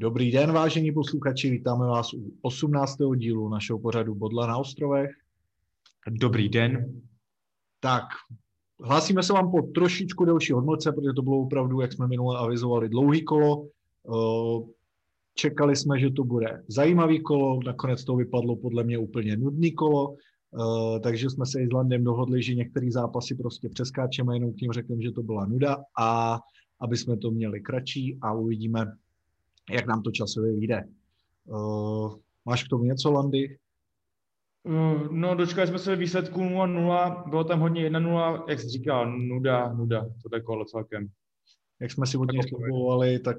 Dobrý den, vážení posluchači, vítáme vás u 18. dílu našeho pořadu Bodla na ostrovech. Dobrý den. Tak, hlásíme se vám po trošičku delší hodnoce, protože to bylo opravdu, jak jsme minule avizovali, dlouhý kolo. Eh, čekali jsme, že to bude zajímavý kolo, nakonec to vypadlo podle mě úplně nudný kolo, eh, takže jsme se Islandem dohodli, že některé zápasy prostě přeskáčeme, jenom k ním řekneme, že to byla nuda a aby jsme to měli kratší a uvidíme, jak nám to časově vyjde. Uh, máš k tomu něco, Landy? Uh, no, dočkali jsme se výsledku 0-0, bylo tam hodně 1-0, jak jsi říkal, nuda, nuda, to tak kolo celkem. Jak jsme si hodně slibovali, tak,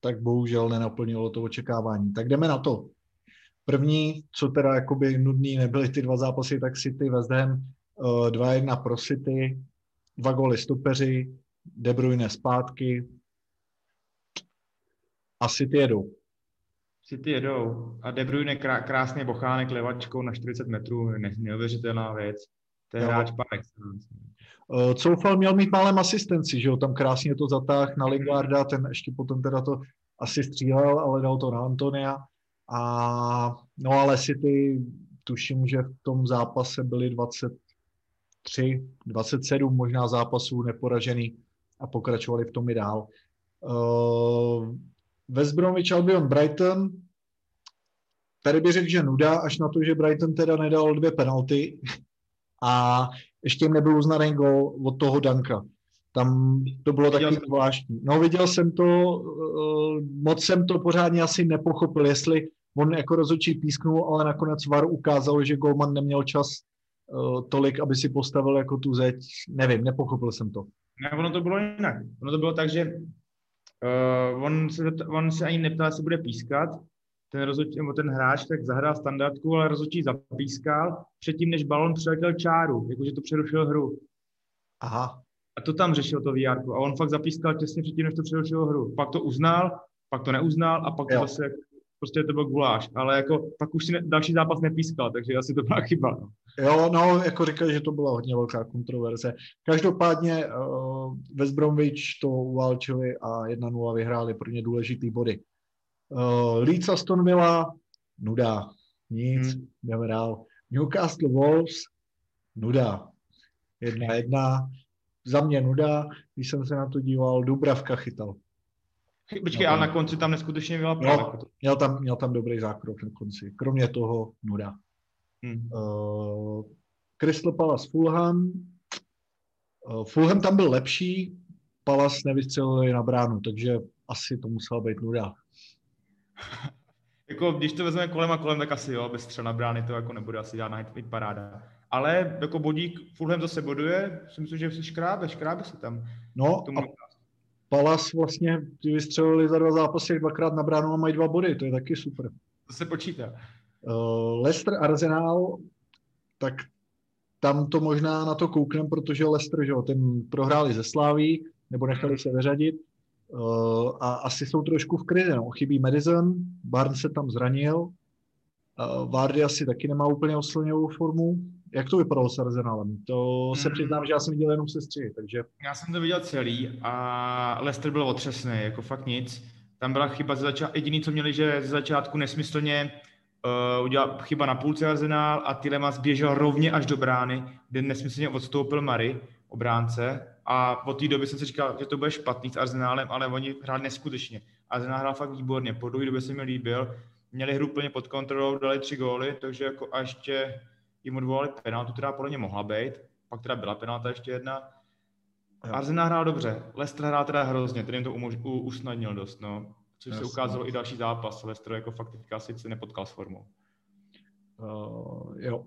tak bohužel nenaplnilo to očekávání. Tak jdeme na to. První, co teda jakoby nudný nebyly ty dva zápasy, tak City West Ham, uh, 2-1 pro City, dva góly stopeři, De Bruyne zpátky, a City jedou. City jedou. A De Bruyne krá, krásný bochánek levačkou na 40 metrů, ne, neuvěřitelná věc. To je hráč par excellence. Coufal měl mít málem asistenci, že jo, tam krásně to zatáh na Lingarda, ten ještě potom teda to asi střílel, ale dal to na Antonia. A, no ale City, tuším, že v tom zápase byly 23, 27 možná zápasů neporažený a pokračovali v tom i dál. Uh, West Bromwich Albion Brighton, tady bych řekl, že nuda, až na to, že Brighton teda nedal dvě penalty a ještě jim nebyl uznaný gol od toho Danka. Tam to bylo taky zvláštní. No viděl jsem to, uh, moc jsem to pořádně asi nepochopil, jestli on jako rozhodčí písknul, ale nakonec VAR ukázal, že Golman neměl čas uh, tolik, aby si postavil jako tu zeď. Nevím, nepochopil jsem to. Ne, ono to bylo jinak. Ono to bylo tak, že Uh, on, se, on se ani neptal, jestli bude pískat. Ten, rozhodčí, ten hráč tak zahrál standardku, ale rozhodčí zapískal předtím, než balon přeletěl čáru, jakože to přerušil hru. Aha. A to tam řešil to VR. A on fakt zapískal těsně předtím, než to přerušil hru. Pak to uznal, pak to neuznal a pak to jo. zase prostě to byl guláš, ale jako pak už si ne, další zápas nepískal, takže asi to byla chyba. No. Jo, no, jako říkal, že to byla hodně velká kontroverze. Každopádně uh, West Bromwich to uválčili a 1-0 vyhráli pro ně důležitý body. Uh, Leeds Aston Villa, nuda, nic, hmm. jdeme dál. Newcastle Wolves, nuda, jedna jedna, za mě nuda, když jsem se na to díval, Dubravka chytal. Počkej, no, ale na konci tam neskutečně byla no, měl, tam, měl tam dobrý zákrok na konci. Kromě toho nuda. Hmm. Uh, Crystal Palace Fulham. Uh, Fulham tam byl lepší, Palace nevystřelili na bránu, takže asi to musela být nuda. jako, když to vezmeme kolem a kolem, tak asi jo, bez střel na brány to jako nebude asi žádná hit paráda. Ale jako bodík Fulham zase boduje, si myslím, že si škrábe, škrábe se tam. No, a Palas vlastně ty vystřelili za dva zápasy dvakrát na bránu a mají dva body, to je taky super. To se počítá. Uh, Leicester Arsenal, tak tam to možná na to kouknem, protože Leicester, že jo, ten prohráli ze Sláví, nebo nechali se vyřadit uh, a asi jsou trošku v krizi, no. Chybí Madison, Barnes se tam zranil, uh, Vardy asi taky nemá úplně oslněvou formu, jak to vypadalo s Arsenalem? To se mm. přiznám, že já jsem viděl jenom sestři, takže... Já jsem to viděl celý a Leicester byl otřesný, jako fakt nic. Tam byla chyba ze začátku, jediný, co měli, že ze začátku nesmyslně uh, udělal chyba na půlce Arsenal a Tilemas běžel rovně až do brány, kde nesmyslně odstoupil Mary, obránce, a od té doby jsem si říkal, že to bude špatný s Arsenálem, ale oni hráli neskutečně. Arsenal hrál fakt výborně, po dlouhé době se mi líbil, měli hru plně pod kontrolou, dali tři góly, takže jako a ještě jim odvolali penaltu, která podle mě mohla být, pak teda byla penalta ještě jedna. Jo. Arsenal hrál dobře, Leicester hrál teda hrozně, ten jim to umož, u, usnadnil dost, no. Což Jasně. se ukázalo i další zápas, Leicester jako fakt teďka sice nepotkal s formou. Uh, jo.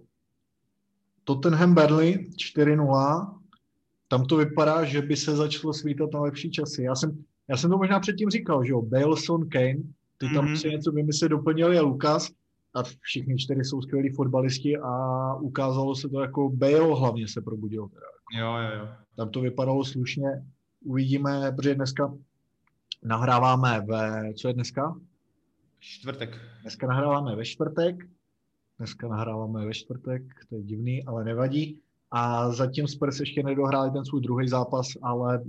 Tottenham Burnley 4-0, tam to vypadá, že by se začalo svítat na lepší časy. Já jsem, já jsem to možná předtím říkal, že jo, Baleson, Kane, ty tam mm-hmm. si něco vymyslet doplnili a Lukas, a všichni čtyři jsou skvělí fotbalisti a ukázalo se to jako Bale hlavně se probudil. Teda. Jo, jo, jo. Tam to vypadalo slušně. Uvidíme, protože dneska nahráváme ve, co je dneska? Čtvrtek. Dneska nahráváme ve čtvrtek. Dneska nahráváme ve čtvrtek, to je divný, ale nevadí. A zatím Spurs ještě nedohráli ten svůj druhý zápas, ale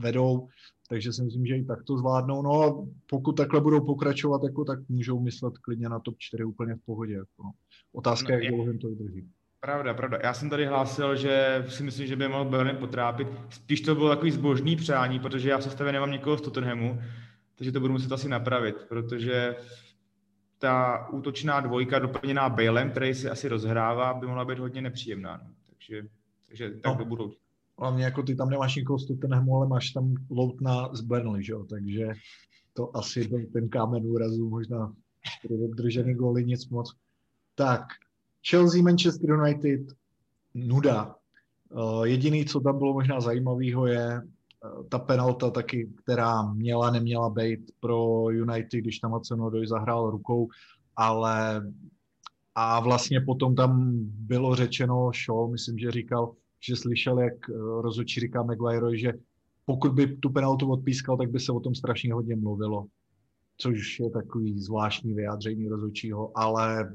vedou takže si myslím, že i tak to zvládnou. No a pokud takhle budou pokračovat, jako, tak můžou myslet klidně na top 4 úplně v pohodě. Jako. Otázka no, jak dlouho jim to vydrží. Pravda, pravda. Já jsem tady hlásil, že si myslím, že by mohl Burnley potrápit. Spíš to bylo takový zbožný přání, protože já v sestavě nemám někoho z Tottenhamu, takže to budu muset asi napravit, protože ta útočná dvojka doplněná Balem, který si asi rozhrává, by mohla být hodně nepříjemná. No. Takže, takže tak no. do budoucna. Hlavně jako ty tam nemáš nikoho z Tottenhamu, ale máš tam Loutna z Burnley, že jo? takže to asi byl ten kámen úrazu, možná držený góly, nic moc. Tak, Chelsea, Manchester United, nuda. Uh, jediný, co tam bylo možná zajímavého, je uh, ta penalta taky, která měla, neměla být pro United, když tam Hudson zahrál rukou, ale a vlastně potom tam bylo řečeno, show, myslím, že říkal, že slyšel, jak uh, rozhodčí říká Maguire, že pokud by tu penaltu odpískal, tak by se o tom strašně hodně mluvilo. Což je takový zvláštní vyjádření rozhodčího, ale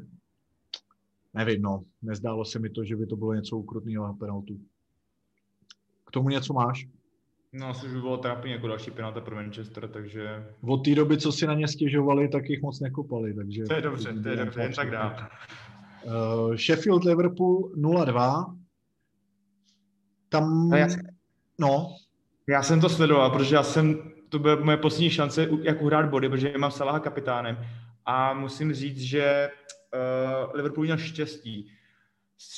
nevím, no, nezdálo se mi to, že by to bylo něco ukrutného na penaltu. K tomu něco máš? No, asi by bylo trápně jako další penalta pro Manchester, takže... Od té doby, co si na ně stěžovali, tak jich moc nekopali, takže... To je dobře, to je dobře, jen tak dál. Uh, Sheffield Liverpool 0-2. Tam... Já, no. Já jsem to sledoval, protože já jsem, to byla moje poslední šance, jak uhrát body, protože mám Salaha kapitánem. A musím říct, že uh, Liverpool měl štěstí.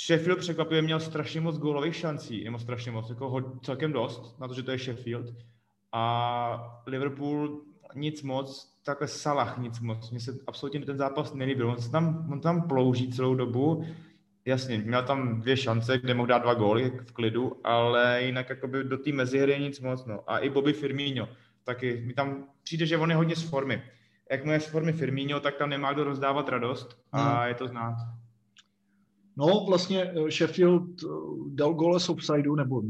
Sheffield překvapivě měl strašně moc gólových šancí, nebo strašně moc, jako ho, celkem dost, na to, že to je Sheffield. A Liverpool nic moc, takhle Salah nic moc. Mně se absolutně ten zápas nelíbil. On tam, on tam plouží celou dobu. Jasně, měl tam dvě šance, kde mohl dát dva góly v klidu, ale jinak jakoby do té mezihry nic moc. No. A i Bobby Firmino, taky mi tam přijde, že on je hodně z formy jakmile je z formy Firmino, tak tam nemá kdo rozdávat radost a hmm. je to znát. No, vlastně eh, Sheffield eh, dal gole z offsideu, nebo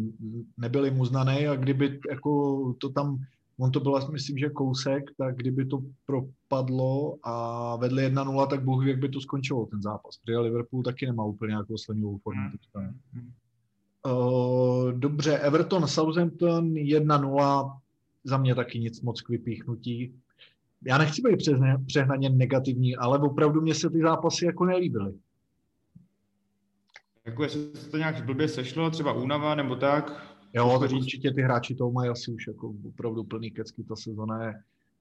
nebyli mu znané a kdyby jako to tam, on to byl, myslím, že kousek, tak kdyby to propadlo a vedli 1-0, tak bohu jak by to skončilo ten zápas, protože Liverpool taky nemá úplně nějakou slenivou formu. Hmm. Uh, dobře, Everton, Southampton 1-0, za mě taky nic moc k vypíchnutí já nechci být přehnaně negativní, ale opravdu mě se ty zápasy jako nelíbily. Jako jestli se to nějak blbě sešlo, třeba únava nebo tak? Jo, tak určitě ty hráči toho mají asi už jako opravdu plný kecky, ta sezona je,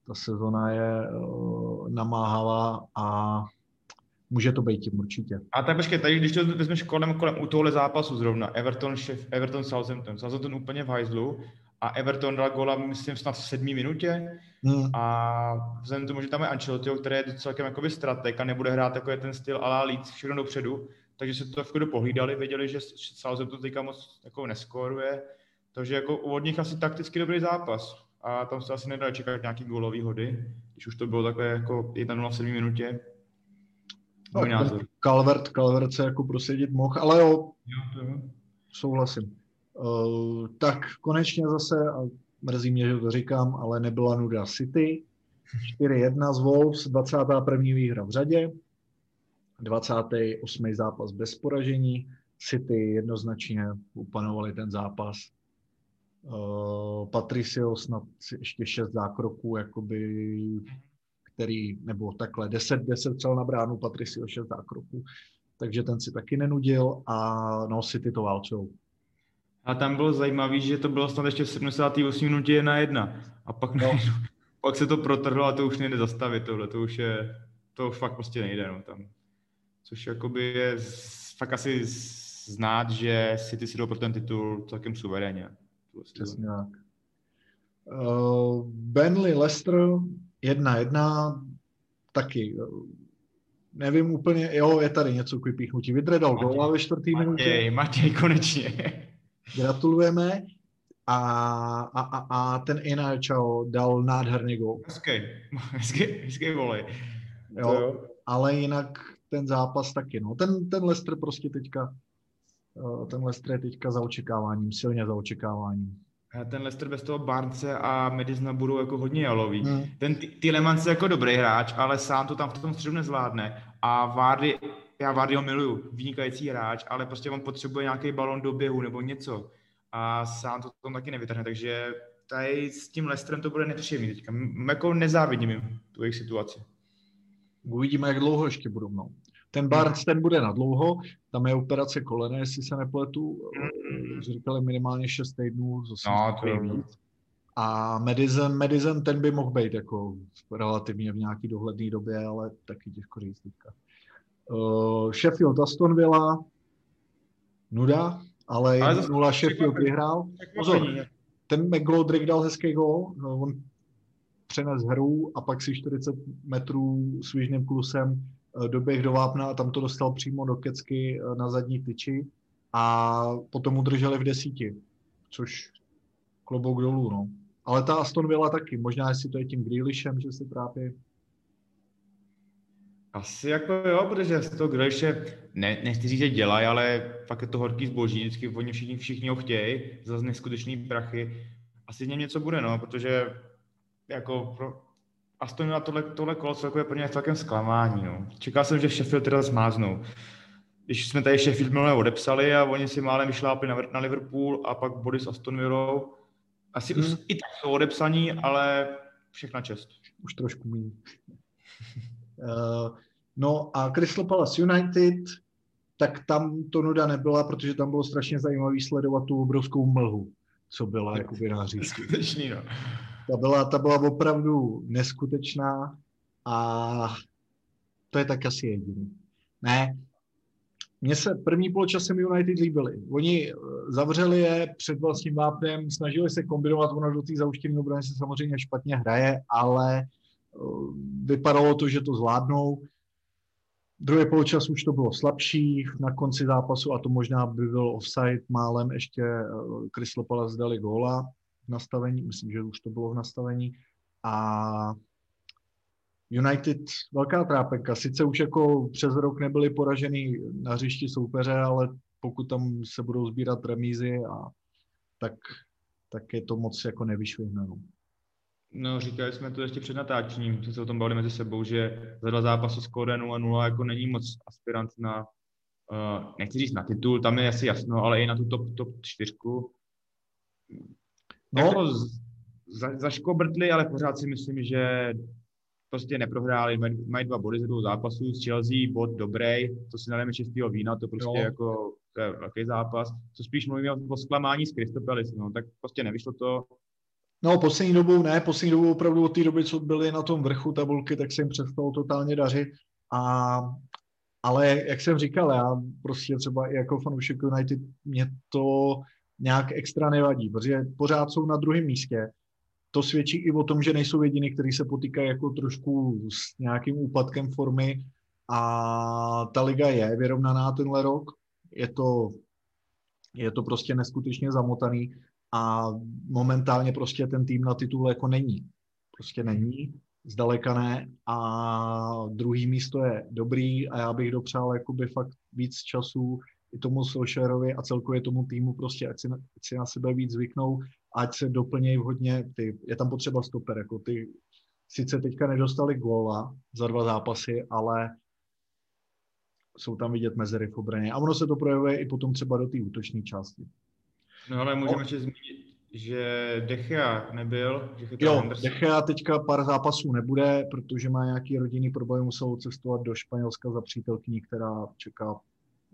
ta sezona je uh, namáhavá a může to být tím určitě. A tak počkej, tady když to vezmeš kolem, kolem u tohle zápasu zrovna, Everton, šef, Everton Southampton, Southampton úplně v hajzlu a Everton dal gola, myslím, snad v sedmý minutě hmm. a vzhledem tomu, že tam je Ancelotti, který je celkem jakoby strateg a nebude hrát takový ten styl ala Leeds všechno dopředu, takže se to jako pohlídali, věděli, že Southampton teďka moc jako neskoruje, takže jako od nich asi takticky dobrý zápas a tam se asi nedá čekat nějaký gólový hody, když už to bylo takové jako 1-0 v 7 minutě. Můj no, názor. Calvert, Calvert se jako prosadit mohl, ale jo, jo, jo. souhlasím. Uh, tak konečně zase, a mrzí mě, že to říkám, ale nebyla nuda City. 4-1 z Wolves, 21. výhra v řadě, 28. zápas bez poražení. City jednoznačně upanovali ten zápas. Uh, Patricio snad ještě 6 zákroků, jakoby, který, nebo takhle, 10, 10 střel na bránu, Patricio 6 zákroků, takže ten si taky nenudil a no City to válčou. A tam bylo zajímavé, že to bylo snad ještě v 78 minutě na jedna. A pak, no. pak se to protrhlo a to už nejde zastavit tohle, to už je, to už fakt prostě nejde. No, tam. Což jakoby je fakt asi znát, že City si jdou pro ten titul celkem suverénně. Přesně tak. Uh, Benley Leicester 1-1, taky nevím úplně, jo, je tady něco k vypíchnutí. Vydredal gól ve čtvrtý minutě. Matěj, Matěj, konečně. Gratulujeme. A, a, a, a ten Ina Chao dal nádherný gol. Hezký, hezký, hezký volej. Jo, jo, ale jinak ten zápas taky. No. Ten, ten Leicester prostě teďka, eh, ten Leicester je teďka za očekáváním, silně za očekáváním. Ten Leicester bez toho Barnce a Medizna budou jako hodně jalový. Hmm. Ten Tielemans je jako dobrý hráč, ale sám to tam v tom středu nezvládne. A Vardy já ho miluju, vynikající hráč, ale prostě on potřebuje nějaký balon do běhu nebo něco a sám to tam taky nevytrhne, takže tady s tím Lestrem to bude nepříjemný teďka. Jako nezávidím jim tu jejich situaci. Uvidíme, jak dlouho ještě budou. No. Ten Barnes, ten bude na dlouho, tam je operace kolene, jestli se nepletu, mm. říkali minimálně 6 týdnů, zase no, to je víc. A Madison, Madison, ten by mohl být jako relativně v nějaký dohledné době, ale taky těžko říct teďka. Uh, Sheffield, Aston Villa, nuda, ale, ale nula Sheffield vyhrál. Pozor, ten McGoldrick dal hezký gol, no, on přenes hru a pak si 40 metrů svížným klusem doběh do vápna a tam to dostal přímo do kecky eh, na zadní tyči a potom udrželi v desíti, což klobouk dolů, no. Ale ta Aston Villa taky, možná jestli to je tím Grealishem, že se trápí. Asi jako jo, protože z toho Grealishe, ne, nechci říct, že dělají, ale fakt je to horký zboží, vždycky oni všichni, všichni ho chtějí, za neskutečný prachy. Asi z něm něco bude, no, protože jako pro Aston Villa tohle, tohle kolo je pro ně celkem zklamání, no. Čekal jsem, že Sheffield teda zmáznou. Když jsme tady Sheffield minulé odepsali a oni si málem vyšlápli na, na Liverpool a pak body s Aston Villou, asi hmm. už i tak jsou odepsaní, ale všechna čest. Už trošku méně. uh, no a Crystal Palace United, tak tam to nuda nebyla, protože tam bylo strašně zajímavé sledovat tu obrovskou mlhu, co byla jakoby na hřišti. Skutečný, no. Ta byla, ta byla opravdu neskutečná a to je tak asi jediný. Ne, mně se první poločas se mi United líbily. Oni eh, zavřeli je před vlastním vápnem, snažili se kombinovat, ono do té zauštění obrany se samozřejmě špatně hraje, ale eh, vypadalo to, že to zvládnou. Druhý poločas už to bylo slabší, na konci zápasu, a to možná by byl offside, málem ještě eh, Crystal Palace dali góla nastavení, myslím, že už to bylo v nastavení. A United velká trápenka. Sice už jako přes rok nebyli poražený na hřišti soupeře, ale pokud tam se budou sbírat remízy, a, tak, tak je to moc jako nevyšvihnutou. No, říkali jsme to ještě před natáčením, co se o tom bavili mezi sebou, že za dva zápasy skóre 0-0 jako není moc aspirant na, uh, nechci říct na titul, tam je asi jasno, ale i na tu top, top čtyřku. No. Jako za, zaškobrtli, ale pořád si myslím, že prostě neprohráli, mají dva body z dvou zápasů, s Chelsea bod dobrý, to si nalejeme čistého vína, to prostě jo. jako to je velký zápas. Co spíš mluvím o zklamání s Kristopelis, no, tak prostě nevyšlo to. No, poslední dobou ne, poslední dobou opravdu od té doby, co byli na tom vrchu tabulky, tak se jim přestalo totálně dařit. A, ale jak jsem říkal, já prostě třeba i jako fanoušek United, mě to nějak extra nevadí, protože pořád jsou na druhém místě to svědčí i o tom, že nejsou jediní, kteří se potýkají jako trošku s nějakým úpadkem formy a ta liga je vyrovnaná tenhle rok. Je to, je to prostě neskutečně zamotaný a momentálně prostě ten tým na titul jako není. Prostě není, zdaleka ne a druhý místo je dobrý a já bych dopřál jakoby fakt víc času i tomu Solskjaerovi a celkově tomu týmu prostě, ať si, ať si na sebe víc zvyknou ať se doplnějí vhodně, ty, je tam potřeba stoper, jako ty sice teďka nedostali góla za dva zápasy, ale jsou tam vidět mezery v obraně. A ono se to projevuje i potom třeba do té útoční části. No ale můžeme ještě zmínit, že Dechea nebyl. Že jo, Anderson. Dechea teďka pár zápasů nebude, protože má nějaký rodinný problém, musel cestovat do Španělska za přítelkyní, která čeká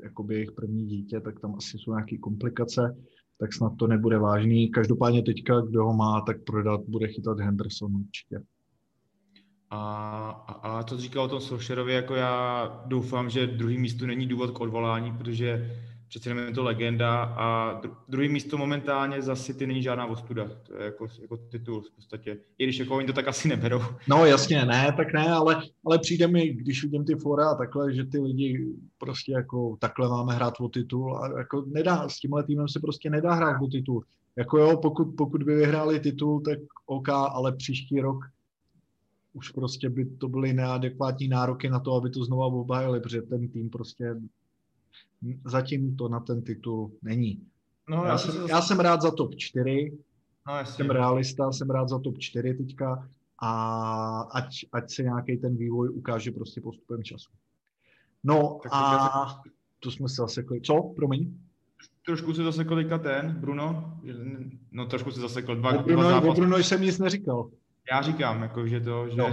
jakoby jejich první dítě, tak tam asi jsou nějaké komplikace tak snad to nebude vážný. Každopádně teďka, kdo ho má, tak prodat bude chytat Henderson určitě. A, a, a co říkal o tom Solskjaerovi, jako já doufám, že druhý místo není důvod k odvolání, protože přece je to legenda a druhý místo momentálně za City není žádná ostuda. To je jako, jako titul v podstatě. I když jako oni to tak asi neberou. No jasně, ne, tak ne, ale, ale přijde mi, když vidím ty fora a takhle, že ty lidi prostě jako takhle máme hrát o titul a jako nedá, s tímhle týmem se prostě nedá hrát o titul. Jako jo, pokud, pokud by vyhráli titul, tak OK, ale příští rok už prostě by to byly neadekvátní nároky na to, aby to znova obhájili, protože ten tým prostě zatím to na ten titul není. No, já, já, jsem, zase... já jsem rád za top 4, no, jsem realista, jsem rád za top 4 teďka a ať, ať se nějaký ten vývoj ukáže prostě postupem času. No tak a to jsme se zasekli. Co? Promiň? trošku se zasekl teďka ten, Bruno, no trošku se zasekl dva, o Bruno, dva zápasy. O Bruno jsem nic neříkal. Já říkám, jako, že to, že, no.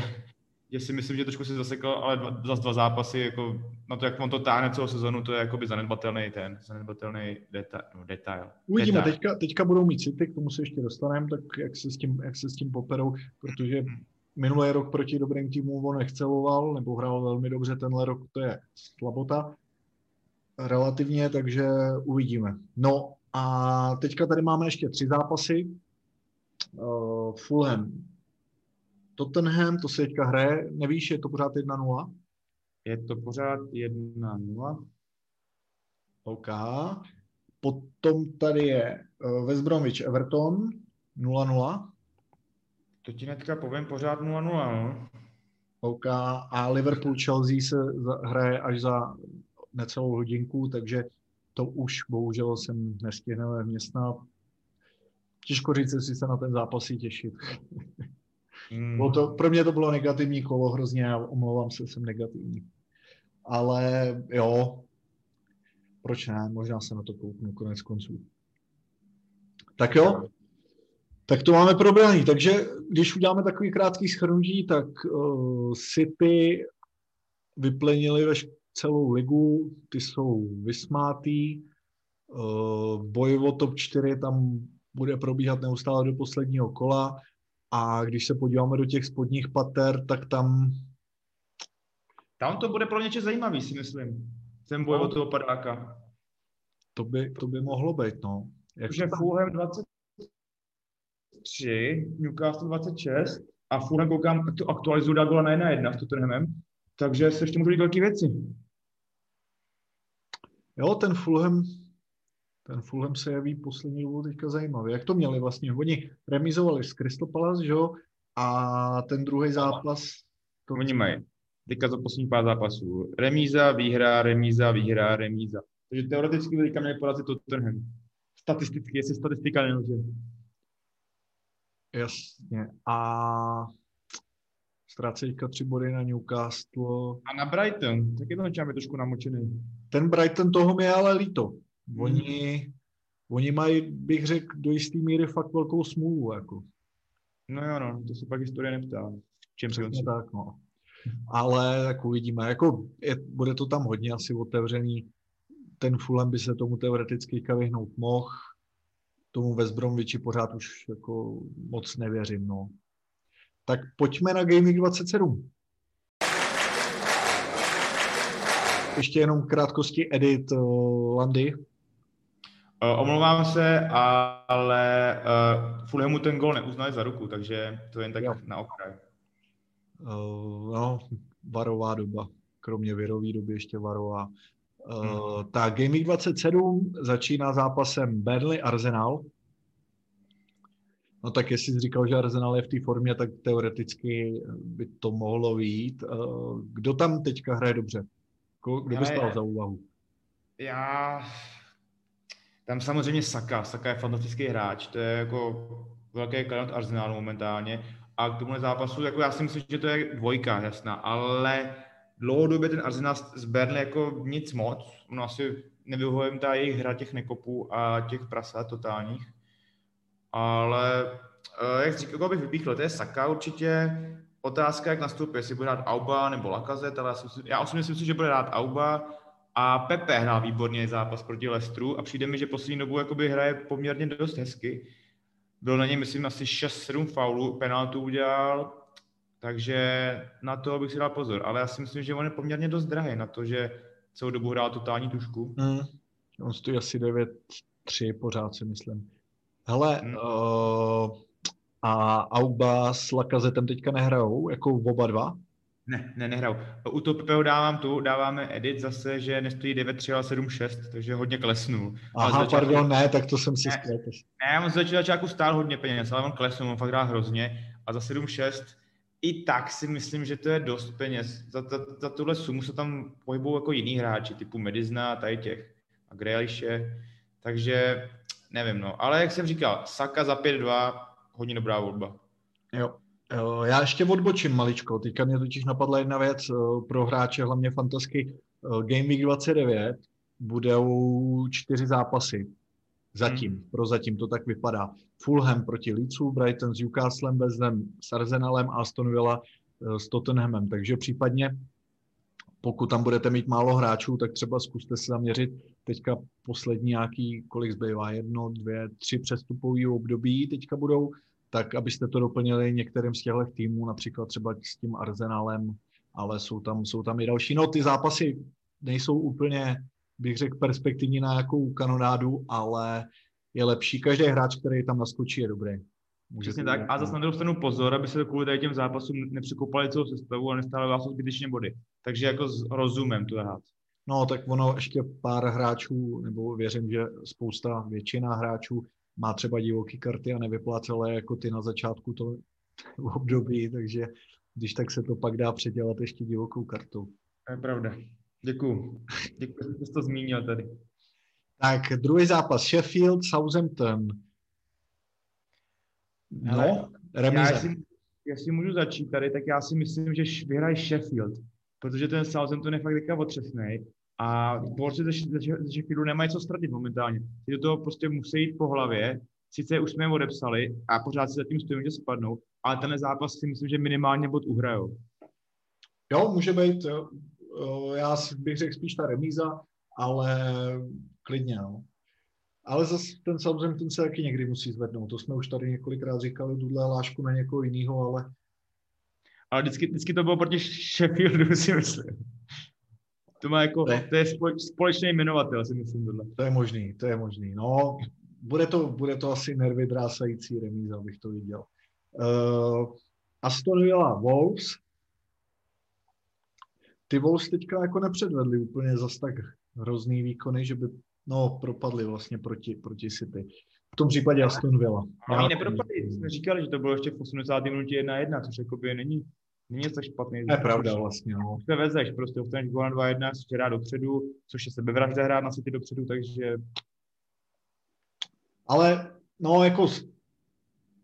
Že si myslím, že trošku se zasekl, ale dva, zase dva zápasy, jako, na to, jak on to táhne celou sezonu, to je jakoby zanedbatelný ten, zanedbatelný deta, no, detail. Uvidíme, detail. teďka, teďka budou mít City, k tomu se ještě dostaneme, tak jak se s tím, jak se s tím poperou, protože Hmm. minulý rok proti dobrým týmům on exceloval, nebo hrál velmi dobře, tenhle rok to je slabota relativně, takže uvidíme. No a teďka tady máme ještě tři zápasy. Uh, Fulham, Tottenham, to se teďka hraje, nevíš, je to pořád 1-0? Je to pořád 1-0. OK. Potom tady je uh, West Bromwich Everton 0-0. To ti netka povím pořád 0-0, no. OK. A Liverpool Chelsea se hraje až za necelou hodinku, takže to už bohužel jsem nestihnul vměstnat. Těžko říct, jestli se na ten zápas těšit. Mm. Bylo to, pro mě to bylo negativní kolo hrozně a omlouvám se, jsem negativní. Ale jo, proč ne, možná se na to kouknu konec konců. Tak jo, tak to máme probraný. Takže když uděláme takový krátký schrnutí, tak uh, City vyplenili ve celou ligu, ty jsou vysmátý, uh, boj o top 4 tam bude probíhat neustále do posledního kola a když se podíváme do těch spodních pater, tak tam... Tam to bude pro něče zajímavý, si myslím. Ten boj no. o toho padáka. To by, to by mohlo být, no. Jak Takže Fulham 23, Newcastle 26 a Fulham koukám, to aktualizuju, dá gola na 1-1 s Tottenhamem, takže se ještě můžou dít velké věci. Jo, ten Fulham, ten Fulham se jeví poslední dobou teďka zajímavě. Jak to měli vlastně? Oni remizovali s Crystal Palace, že jo? A ten druhý zápas... To... Oni mají teďka za poslední pár zápasů. Remíza, výhra, remíza, výhra, remíza. Takže teoreticky by teďka měli porazit Tottenham. Statisticky, jestli statistika nelže. Jasně. A ztrácí teďka tři body na Newcastle. A na Brighton, taky to začínáme trošku namočený. Ten Brighton toho mi je ale líto. Oni, hmm. oni mají, bych řekl, do jisté míry fakt velkou smůlu. Jako. No jo, no, to se pak historie neptá. Čím Přesně tak, no. Ale tak uvidíme. Jako je, bude to tam hodně asi otevřený. Ten Fulham by se tomu teoreticky vyhnout mohl. Tomu West Bromwichi pořád už jako moc nevěřím, no. Tak pojďme na Gaming 27. Ještě jenom krátkosti edit uh, Landy. Uh, omlouvám se, ale uh, Fulhamu ten gol neuznali za ruku, takže to jen tak jo. na okraj. Uh, no, varová doba. Kromě virový doby ještě varová. Uh, hmm. Tak Gaming 27 začíná zápasem Burnley Arsenal. No tak jestli jsi říkal, že Arsenal je v té formě, tak teoreticky by to mohlo výjít. Uh, kdo tam teďka hraje dobře? Kdo by stál za úvahu? Já... Tam samozřejmě Saka. Saka je fantastický hráč. To je jako velký kladot Arsenalu momentálně. A k tomuhle zápasu, jako já si myslím, že to je dvojka, jasná, ale dlouhodobě ten Arsenal z Burnley jako nic moc. No asi nevyhovuje ta jejich hra těch nekopů a těch prasat totálních. Ale jak říkal, koho bych vypíchl, to je Saka určitě. Otázka, jak nastoupí, jestli bude hrát Auba nebo Lacazette, ale já, si, já osobně si myslím, že bude hrát Auba a Pepe hrál výborně zápas proti Lestru a přijde mi, že poslední dobu jakoby hraje poměrně dost hezky. Byl na něj, myslím, asi 6-7 faulů, penaltu udělal, takže na to bych si dal pozor. Ale já si myslím, že on je poměrně dost drahý na to, že celou dobu hrál totální tušku. Hmm. On stojí asi 9-3 pořád si myslím. Hele, hmm. uh, a Auba s Lakazetem teďka nehrajou, jako oba dva? Ne, ne, nehrajou. U toho Pepeho dávám tu, dáváme edit zase, že nestojí 9-3, ale 7-6, takže hodně klesnul. Aha, začátku... pardon, ne, tak to jsem si ne, spletl. Ne, on z začátku stál hodně peněz, ale on klesnul, on fakt hrál hrozně a za 7-6 i tak si myslím, že to je dost peněz. Za, za, za tuhle sumu se tam pohybují jako jiný hráči, typu Medizna a tady těch a Grealishe, takže nevím, no. Ale jak jsem říkal, Saka za 5-2, hodně dobrá volba. Jo. Já ještě odbočím maličko. Teďka mě totiž napadla jedna věc pro hráče, hlavně fantasky. Game Week 29 budou čtyři zápasy. Zatím, hmm. prozatím to tak vypadá. Fulham proti Leedsu, Brighton s Newcastlem, Ham s Arsenalem, Aston Villa eh, s Tottenhamem. Takže případně, pokud tam budete mít málo hráčů, tak třeba zkuste se zaměřit teďka poslední nějaký, kolik zbývá, jedno, dvě, tři přestupový období teďka budou, tak abyste to doplnili některým z těchto týmů, například třeba s tím Arsenalem, ale jsou tam, jsou tam i další. No ty zápasy nejsou úplně bych řekl, perspektivní na jakou kanonádu, ale je lepší. Každý hráč, který tam naskočí, je dobrý. Může Přesně tak. A zase na druhou stranu pozor, aby se kvůli těm zápasům nepřekopali celou sestavu a nestále vás zbytečně body. Takže jako s rozumem to hrát. No, tak ono ještě pár hráčů, nebo věřím, že spousta, většina hráčů má třeba divoký karty a nevyplácele jako ty na začátku to období, takže když tak se to pak dá předělat ještě divokou kartou. To je pravda. Děkuju. Děkuji, že jsi to zmínil tady. Tak druhý zápas Sheffield, Southampton. No, Hele, remíza. Já jestli, jestli můžu začít tady, tak já si myslím, že vyhraje Sheffield, protože ten Southampton je fakt teďka otřesný a borci ze, ze, ze Sheffieldu nemají co ztratit momentálně. Ty do toho prostě musí jít po hlavě, sice už jsme je odepsali a pořád si zatím stojíme, že spadnou, ale ten zápas si myslím, že minimálně bod uhrajou. Jo, může být, jo. Já bych řekl spíš ta remíza, ale klidně, no. Ale zase ten Southampton se taky někdy musí zvednout. To jsme už tady několikrát říkali, tuhle lášku na někoho jiného, ale... Ale vždycky, vždycky to bylo proti Sheffieldu, si myslím. To má jako, ne. to je společný jmenovatel, si myslím tohle. To je možný, to je možný. No, bude to, bude to asi nervy drásající remíza, abych to viděl. Uh, Aston Villa Wolves, ty Wolves teďka jako nepředvedli úplně zas tak hrozný výkony, že by no, propadli vlastně proti, proti City. V tom případě Aston Villa. Ale oni nepropadli, jsme říkali, že to bylo ještě v 80. minutě 1-1, což jako by není něco špatný. To je pravda vlastně, no. Se vezeš, prostě dostaneš gól na 2-1, ještě hrát dopředu, což je sebevražda hrát na City dopředu, takže... Ale, no, jako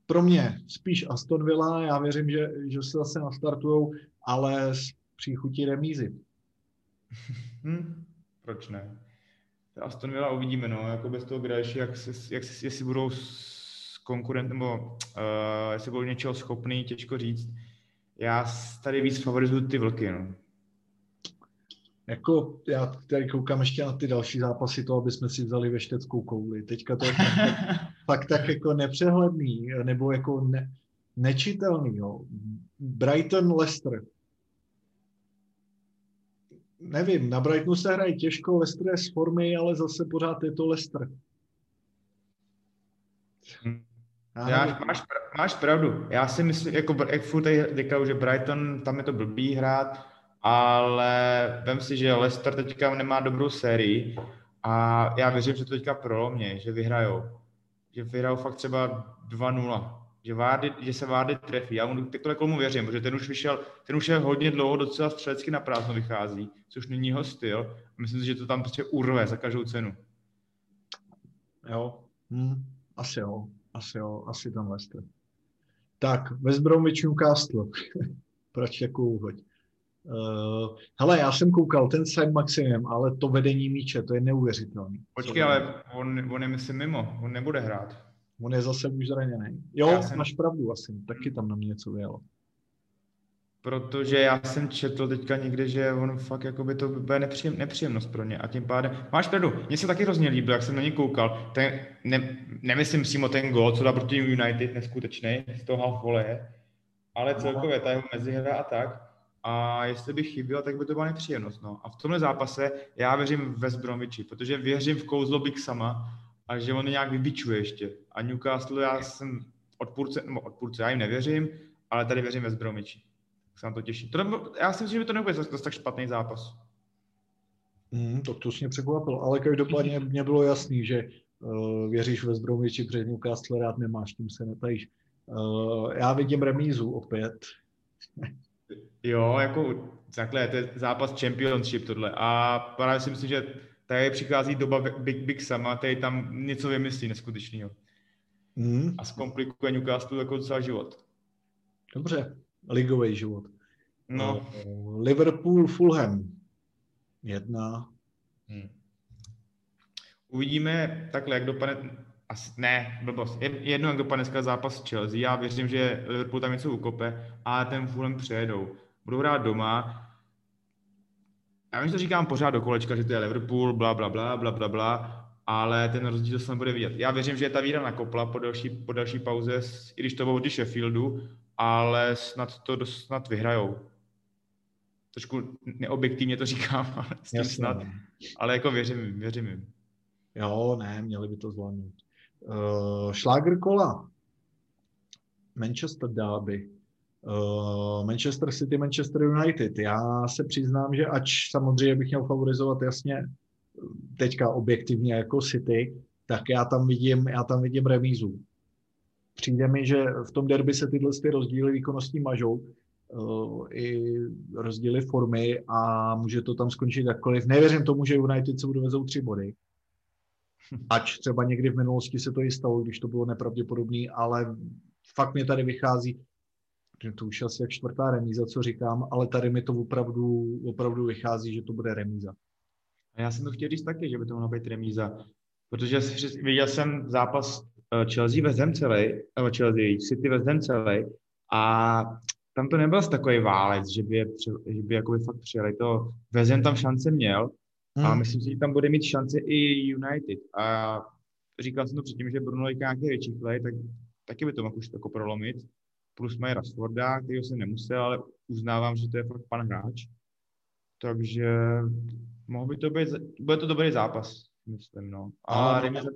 pro mě spíš Aston Villa, já věřím, že, že se zase nastartujou, ale příchutí remízy. Hmm, proč ne? Aston Villa uvidíme, no, jako bez toho Grajši, jak, jak, jestli budou s konkurentem, nebo uh, jestli budou něčeho schopný, těžko říct. Já tady víc favorizuju ty vlky, no. Jako, já tady koukám ještě na ty další zápasy, to, aby jsme si vzali vešteckou kouli. Teďka to je fakt, fakt tak jako nepřehledný, nebo jako ne, nečitelný. Jo. Brighton Leicester nevím, na Brightonu se hraje těžko, Leicester je z formy, ale zase pořád je to Leicester. Hmm. Já, máš, máš pravdu. Já si myslím, jako jak furt tady říkal, že Brighton, tam je to blbý hrát, ale vem si, že Leicester teďka nemá dobrou sérii a já věřím, že to teďka prolomně, že vyhrajou. Že vyhrajou fakt třeba 2-0 že, Vardy, že se Vardy trefí. Já mu takhle komu věřím, protože ten už vyšel, ten už je hodně dlouho docela střelecky na prázdno vychází, což není jeho styl. Myslím si, že to tam prostě urve za každou cenu. Jo, hmm, asi jo, asi jo, asi tam Leicester. Tak, West Bromwich Newcastle. Proč jako úhoď? Uh, hele, já jsem koukal ten Sam Maximum, ale to vedení míče, to je neuvěřitelné. Počkej, ale on, on je myslím mimo, on nebude hrát. On je zase už zraněný. Jo, jsem... máš pravdu asi, taky tam na mě něco vyjelo. Protože já jsem četl teďka někde, že on fakt jako by to bude nepříjem, nepříjemnost pro ně a tím pádem, máš pravdu, mně se taky hrozně líbil, jak jsem na ně koukal, ten, ne, nemyslím přímo ten gol, co dá proti United, neskutečný, z toho half voleje, ale celkově ta jeho mezihra a tak, a jestli bych chyběl, tak by to byla nepříjemnost. No. A v tomhle zápase já věřím ve Bromwichi, protože věřím v kouzlo Big Sama a že on nějak vybičuje ještě. A Newcastle já jsem odpůrce, nebo odpůrce, já jim nevěřím, ale tady věřím ve Zbromiči. Se na to těším. To nebo, já si myslím, že to nebude zase tak špatný zápas. Mm, to, to mě překvapilo, ale každopádně mě bylo jasný, že uh, věříš ve Zbromiči, protože Newcastle rád nemáš, tím se netajíš. Uh, já vidím remízu opět. jo, jako takhle, to je zápas Championship tohle. A právě si myslím, že tady přichází doba Big Big Sama, tady tam něco vymyslí neskutečného. Mm. A zkomplikuje Newcastle jako docela život. Dobře, ligový život. No. Uh, Liverpool, Fulham. Jedna. Hmm. Uvidíme takhle, jak dopadne, asi, ne, blbost, jedno, jak dopadne dneska zápas s Chelsea, já věřím, že Liverpool tam něco ukope, a ten Fulham přejedou. Budou hrát doma, já vím, že to říkám pořád do kolečka, že to je Liverpool, bla, bla, bla, bla, bla, bla, ale ten rozdíl se nebude vidět. Já věřím, že je ta víra nakopla po další, po další pauze, i když to bylo od Sheffieldu, ale snad to snad vyhrajou. Trošku neobjektivně to říkám, ale Jasně. snad. No. Ale jako věřím, věřím jim. Jo, ne, měli by to zvládnout. Uh, šláger kola. Manchester Derby. Uh, Manchester City, Manchester United. Já se přiznám, že ač samozřejmě bych měl favorizovat jasně teďka objektivně jako City, tak já tam vidím, já tam vidím remízu. Přijde mi, že v tom derby se tyhle ty rozdíly výkonností mažou, uh, i rozdíly formy a může to tam skončit jakkoliv. Nevěřím tomu, že United se dovezou tři body. Ač třeba někdy v minulosti se to i stalo, když to bylo nepravděpodobné, ale fakt mě tady vychází, že to už asi jak čtvrtá remíza, co říkám, ale tady mi to opravdu, opravdu vychází, že to bude remíza. A já jsem to chtěl říct taky, že by to mohla být remíza, protože viděl jsem zápas eh, Chelsea West Ham celý, nebo Chelsea City Ham celý a tam to nebyl takový válec, že by, je, že by jakoby fakt přijeli. To Ham tam šance měl hmm. a myslím si, že tam bude mít šance i United. A říkal jsem to předtím, že Bruno je nějaký větší play, tak taky by to mohl už jako prolomit. Plus mají Rashforda, který jsem nemusel, ale uznávám, že to je fakt pan hráč. Takže mohl by to být, bude to dobrý zápas, myslím, no. A remíza,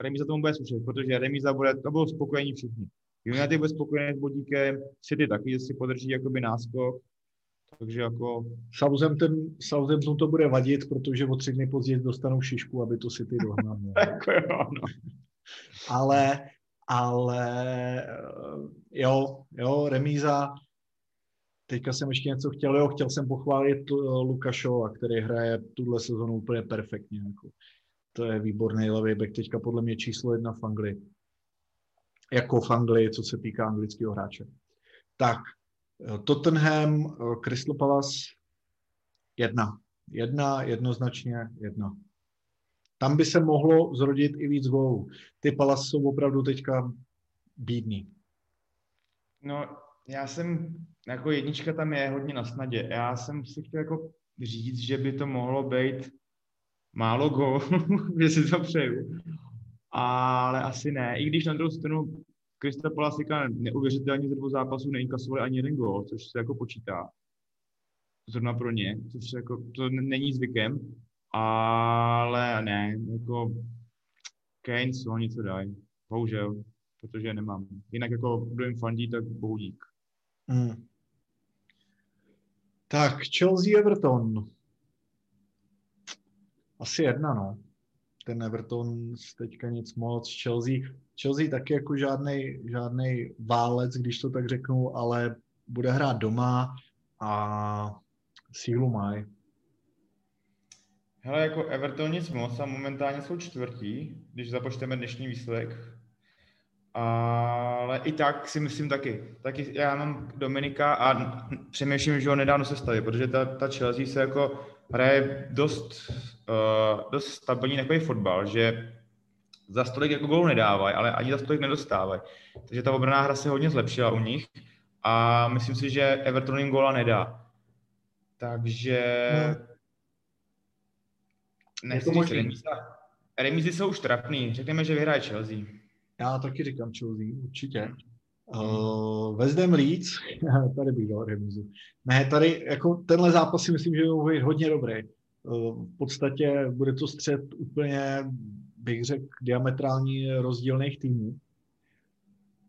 remíza tomu bude slušet, protože remíza bude, to budou spokojení všichni. United bude spokojený s bodíkem, City taky, že si podrží jakoby náskok, takže jako... Southampton, Southampton to bude vadit, protože o tři dny později dostanou šišku, aby to City dohnal. jako jo, no. Ale, ale jo, jo, remíza, Teďka jsem ještě něco chtěl, jo, chtěl jsem pochválit uh, Lukašova, který hraje tuhle sezonu úplně perfektně. Jako. To je výborný levý back, teďka podle mě číslo jedna v Anglii. Jako v Anglii, co se týká anglického hráče. Tak, Tottenham, Crystal Palace, jedna. Jedna, jednoznačně jedna. Tam by se mohlo zrodit i víc gólů. Ty Palace jsou opravdu teďka bídný. No, já jsem, jako jednička tam je hodně na snadě. Já jsem si chtěl jako říct, že by to mohlo být málo go, že si to přeju. Ale asi ne. I když na druhou stranu Krista Palasika neuvěřitelně ze dvou zápasů neinkasovali ani jeden gol, což se jako počítá. Zrovna pro ně, což se jako, to není zvykem. Ale ne, jako Keynes, oni něco dají. Bohužel, protože nemám. Jinak jako kdo jim fandí, tak bohu dík. Hmm. Tak, Chelsea Everton. Asi jedna, no. Ten Everton teďka nic moc. Chelsea, Chelsea taky jako žádný žádnej válec, když to tak řeknu, ale bude hrát doma a sílu mají. Hele, jako Everton nic moc a momentálně jsou čtvrtí, když započteme dnešní výsledek ale i tak si myslím taky. Taky já mám Dominika a přemýšlím, že ho nedávno se staví, protože ta, ta Chelsea se jako hraje dost, uh, dost stabilní takový fotbal, že za stolik jako gólů nedávají, ale ani za stolik nedostávají. Takže ta obraná hra se hodně zlepšila u nich a myslím si, že Everton jim góla nedá. Takže... No. Nechci říct, remízy jsou už trapný. Řekněme, že vyhraje Chelsea. Já taky říkám Chelsea, určitě. Uh, West Ham Leeds, tady bych dal remizu. Ne, tady jako tenhle zápas si myslím, že je hodně dobrý. Uh, v podstatě bude to střed úplně, bych řekl, diametrální rozdílných týmů.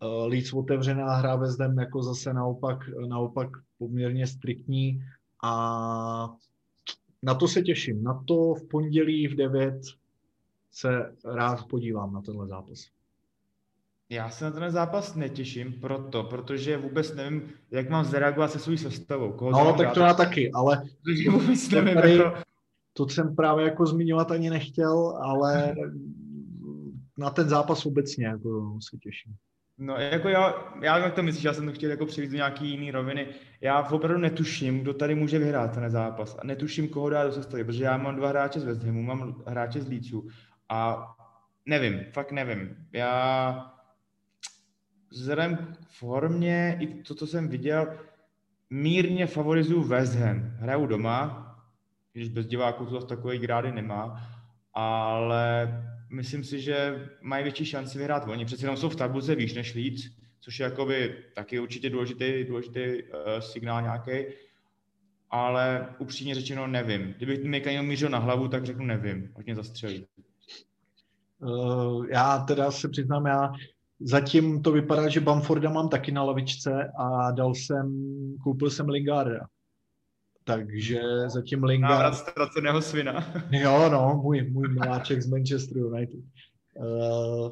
Uh, Leeds otevřená hra West Ham jako zase naopak, naopak poměrně striktní a na to se těším. Na to v pondělí v 9 se rád podívám na tenhle zápas. Já se na ten zápas netěším proto, protože vůbec nevím, jak mám zareagovat se svou sestavou. Koho no, tak to já taky, ale vůbec nevím, tady, jako... to jsem právě jako zmiňovat ani nechtěl, ale na ten zápas obecně jako se těším. No, jako já, já jak to myslíš, já jsem to chtěl jako přivít do nějaký jiný roviny. Já opravdu netuším, kdo tady může vyhrát ten zápas a netuším, koho dát do sestavy, protože já mám dva hráče z West Hamu, mám hráče z Leedsu A nevím, fakt nevím. Já vzhledem k formě i to, co jsem viděl, mírně favorizuju West Ham. Hraju doma, když bez diváků to zase takový grády nemá, ale myslím si, že mají větší šanci vyhrát oni. Přece jenom jsou v tabulce výš než Leeds, což je jakoby taky určitě důležitý, důležitý uh, signál nějaký, ale upřímně řečeno nevím. Kdybych mi někdo mířil na hlavu, tak řeknu nevím, hodně zastřelí. Uh, já teda se přiznám, já zatím to vypadá, že Bamforda mám taky na lavičce a dal jsem, koupil jsem Lingarda. Takže zatím Lingard... Návrat ztraceného svina. jo, no, můj, můj miláček z Manchester United. Uh,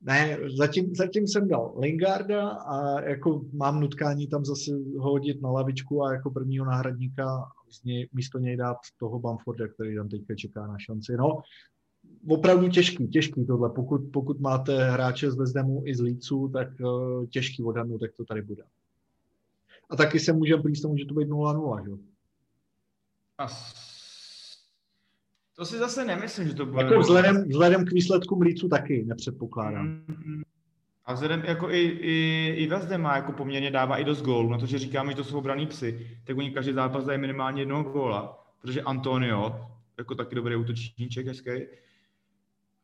ne, zatím, zatím jsem dal Lingarda a jako mám nutkání tam zase hodit na lavičku a jako prvního náhradníka místo něj dát toho Bamforda, který tam teďka čeká na šanci. No, opravdu těžký, těžký tohle. Pokud, pokud máte hráče z Vezdemu i z Líců, tak uh, těžký odhadnout, tak to tady bude. A taky se může blíž, to může to být 0-0, že? To si zase nemyslím, že to bude. Jako vzhledem, vzhledem k výsledkům Líců taky nepředpokládám. Mm-hmm. A vzhledem jako i, i, i Vezde má jako poměrně dává i dost gólů, na to, že říkáme, že to jsou obraný psy, tak oni každý zápas dají minimálně jednoho góla, protože Antonio, jako taky dobrý útočníček, hezký,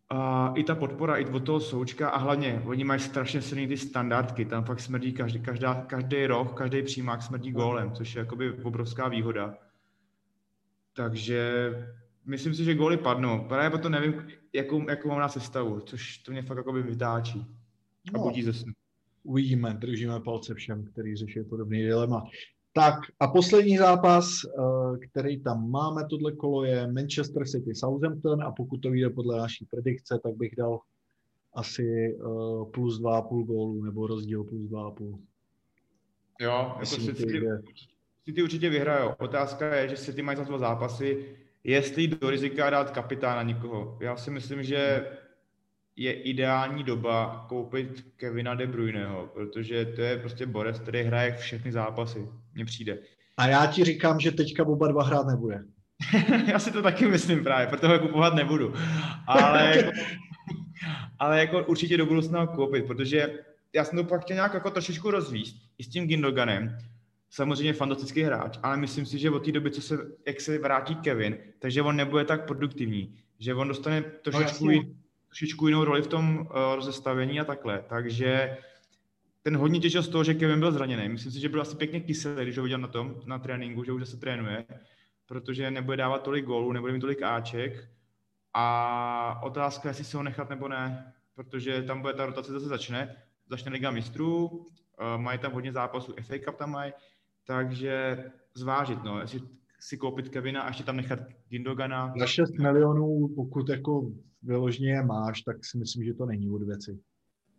a i ta podpora, i od toho součka a hlavně oni mají strašně silný ty standardky, tam fakt smrdí každý, každá, každý roh, každý přímák smrdí gólem, což je jakoby obrovská výhoda. Takže myslím si, že góly padnou. Právě proto nevím, jakou, jakou mám na sestavu, což to mě fakt jakoby vytáčí a no, budí ze snu. Uvidíme, držíme palce všem, který řeší podobný dilema. Tak a poslední zápas, eh, který tam máme tohle kolo, je Manchester City Southampton a pokud to vyjde podle naší predikce, tak bych dal asi eh, plus 2,5 gólu nebo rozdíl plus 2,5. Jo, jako City, City určitě vyhrajou. Otázka je, že City mají za dva zápasy, jestli do rizika dát kapitána někoho. Já si myslím, že je ideální doba koupit Kevina De Bruyneho, protože to je prostě Boris, který hraje všechny zápasy. Mně přijde. A já ti říkám, že teďka oba dva hrát nebude. já si to taky myslím právě, proto ho kupovat nebudu. Ale jako, ale jako určitě do budoucna koupit, protože já jsem to pak chtěl nějak jako trošičku rozvíst i s tím Gindoganem. Samozřejmě fantastický hráč, ale myslím si, že od té doby, co se, jak se vrátí Kevin, takže on nebude tak produktivní, že on dostane trošičku, no, trošičku jinou roli v tom uh, rozestavení a takhle. Takže ten hodně těžil z toho, že Kevin byl zraněný. Myslím si, že byl asi pěkně kyselý, když ho viděl na tom, na tréninku, že už se trénuje, protože nebude dávat tolik gólů, nebude mít tolik Aček. A otázka, jestli se ho nechat nebo ne, protože tam bude ta rotace zase začne. Začne Liga mistrů, uh, mají tam hodně zápasů, FA Cup tam mají, takže zvážit, no, jestli si koupit Kevina a ještě tam nechat Gindogana. Za 6 milionů, pokud jako vyložně je máš, tak si myslím, že to není od věci.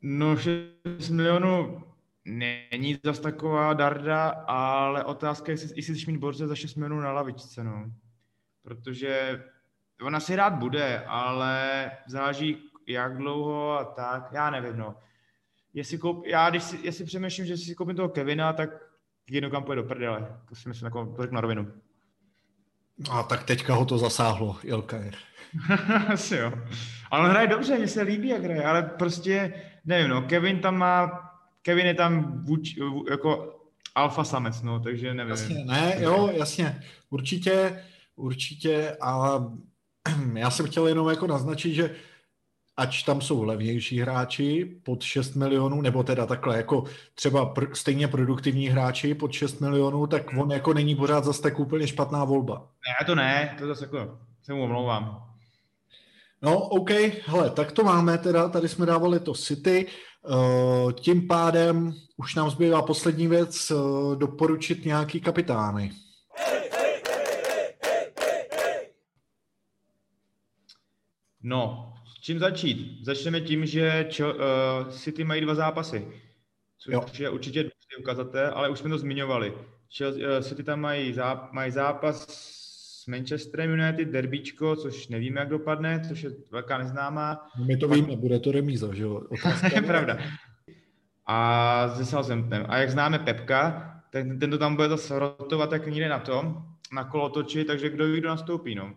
No 6 milionů není zas taková darda, ale otázka je, jestli, chceš mít borce za 6 milionů na lavičce, no. Protože ona si rád bude, ale záleží jak dlouho a tak, já nevím, no. Jestli koup, já když si, jestli přemýšlím, že si koupím toho Kevina, tak kam půjde do prdele. To si myslím, jako, to řeknu na rovinu. A tak teďka ho to zasáhlo, Ilkajer. Asi jo. Ale on hraje dobře, mně se líbí, jak hraje, ale prostě, nevím, no, Kevin tam má, Kevin je tam vůč, jako alfa samec, no, takže nevím. Jasně, ne, jo, jasně, určitě, určitě, a já jsem chtěl jenom jako naznačit, že ač tam jsou levnější hráči pod 6 milionů, nebo teda takhle, jako třeba pr- stejně produktivní hráči pod 6 milionů, tak on jako není pořád zase tak úplně špatná volba. Ne, to ne, to zase jako se mu omlouvám. No, OK, hele, tak to máme teda, tady jsme dávali to City, uh, tím pádem už nám zbývá poslední věc, uh, doporučit nějaký kapitány. No, čím začít? Začneme tím, že čo, uh, City mají dva zápasy, což jo. je určitě důležitý ukazatel, ale už jsme to zmiňovali. Chel, uh, City tam mají, záp, mají zápas s Manchesterem United, derbíčko, což nevíme, jak dopadne, což je velká neznámá. No my to víme, bude to remíza, že jo? je pravda. A se Southamptonem. A jak známe Pepka, ten, ten to tam bude zase rotovat jak někde na tom, na kolotoči, takže kdo ví, kdo nastoupí, no.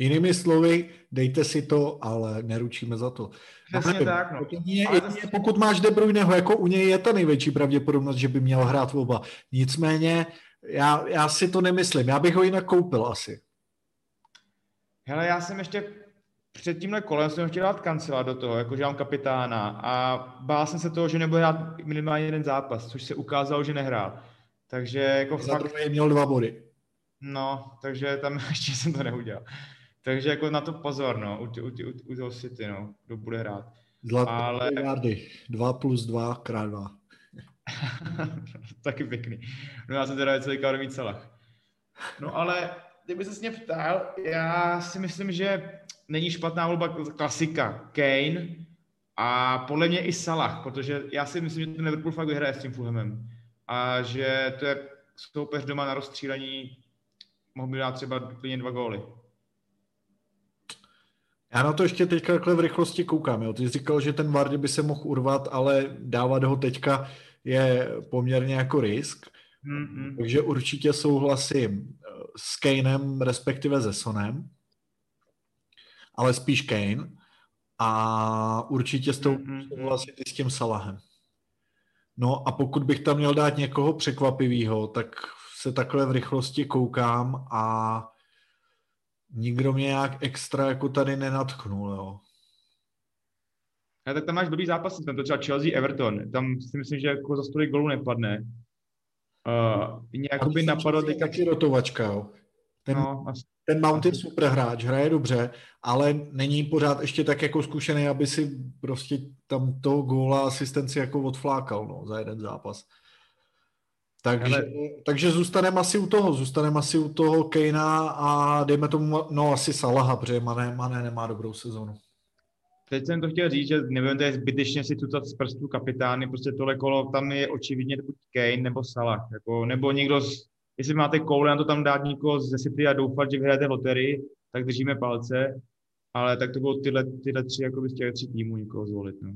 Jinými slovy, dejte si to, ale neručíme za to. Přesně no, tak, no. Jedině, jedině, pokud máš De Bruyneho, jako u něj je ta největší pravděpodobnost, že by měl hrát oba. Nicméně, já, já si to nemyslím. Já bych ho jinak koupil asi. Hele, já jsem ještě před tímhle kolem jsem chtěl dát kancela do toho, jakože mám kapitána a bál jsem se toho, že nebude hrát minimálně jeden zápas, což se ukázalo, že nehrál. Takže jako Za fakt... měl dva body. No, takže tam ještě jsem to neudělal. Takže jako na to pozor, no, u, u, u, u toho City, no, kdo bude hrát. Zlaté Ale... miliardy, 2 plus 2 krát 2. Taky pěkný. No já jsem teda celý mít celách. No ale kdyby se mě ptal, já si myslím, že není špatná volba klasika Kane a podle mě i Salah, protože já si myslím, že ten Liverpool fakt vyhraje s tím Fulhamem a že to je soupeř doma na rozstřílení mohl by dát třeba klidně dva góly. Já na to ještě teďka takhle v rychlosti koukám. Jo. Ty jsi říkal, že ten Vardy by se mohl urvat, ale dávat ho teďka je poměrně jako risk. Mm-hmm. Takže určitě souhlasím s Kanem, respektive se Sonem, ale spíš Kane. A určitě s tou mm-hmm. souhlasit i s tím Salahem. No a pokud bych tam měl dát někoho překvapivého, tak se takhle v rychlosti koukám a nikdo mě nějak extra jako tady nenatknul, jo. Ja, tak tam máš dobrý zápas, tam to třeba Chelsea Everton, tam si myslím, že jako za stolik golů nepadne. Uh, nějak by napadlo teďka... Taky rotovačka, jo. Ten, no, asi, ten Mount je super hráč, hraje dobře, ale není pořád ještě tak jako zkušený, aby si prostě tam toho góla asistenci jako odflákal, no, za jeden zápas. Takže, Ale... takže zůstaneme asi u toho, zůstaneme asi u toho Kejna a dejme tomu, no asi Salaha, protože Mané, Mané nemá dobrou sezonu. Teď jsem to chtěl říct, že nevím, to je zbytečně si tutat z prstů kapitány, prostě tohle kolo, tam je očividně buď Kane nebo Salah, jako, nebo někdo, z, jestli máte koule na to tam dát někoho ze City a doufat, že vyhrajete loterii, tak držíme palce, ale tak to bylo tyhle, tyhle tři, jako z těch tří týmů někoho zvolit. No.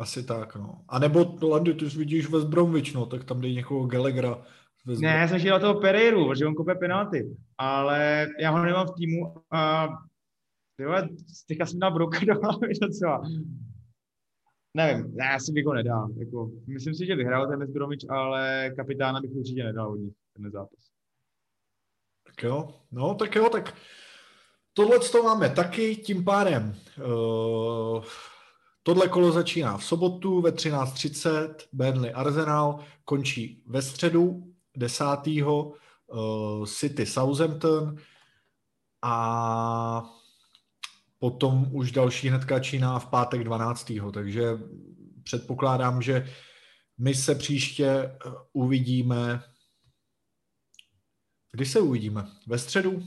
Asi tak, no. A nebo, Landy, ty vidíš West Bromwich, no, tak tam dej někoho Gallagher. Ne, já jsem šel toho Pereiru, protože on kope penalty, ale já ho nemám v týmu a tyhle, teďka jsem dal Broka do hlavy docela. Nevím, ne, asi bych ho nedal. Jako, myslím si, že vyhrál ten West Bromwich, ale kapitána bych určitě nedal od nich, ten zápas. Tak jo, no tak jo, tak tohle to máme taky, tím pádem uh, Tohle kolo začíná v sobotu ve 13.30, Burnley Arsenal, končí ve středu 10. Uh, City Southampton a potom už další hnedka začíná v pátek 12. Takže předpokládám, že my se příště eh, uvidíme. Kdy se uvidíme? Ve středu?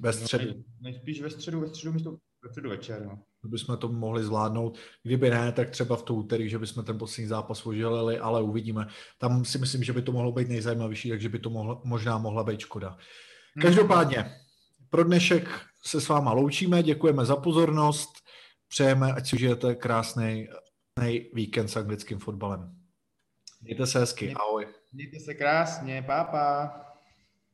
Ve středu. Nejspíš ve středu, ve středu místo ve středu večer. No bychom to mohli zvládnout. Kdyby ne, tak třeba v to úterý, že bychom ten poslední zápas oželili, ale uvidíme. Tam si myslím, že by to mohlo být nejzajímavější, takže by to mohlo, možná mohla být škoda. Hmm. Každopádně, pro dnešek se s váma loučíme, děkujeme za pozornost, přejeme, ať si užijete krásný víkend s anglickým fotbalem. Mějte se hezky, ahoj. Mějte se krásně, pápa.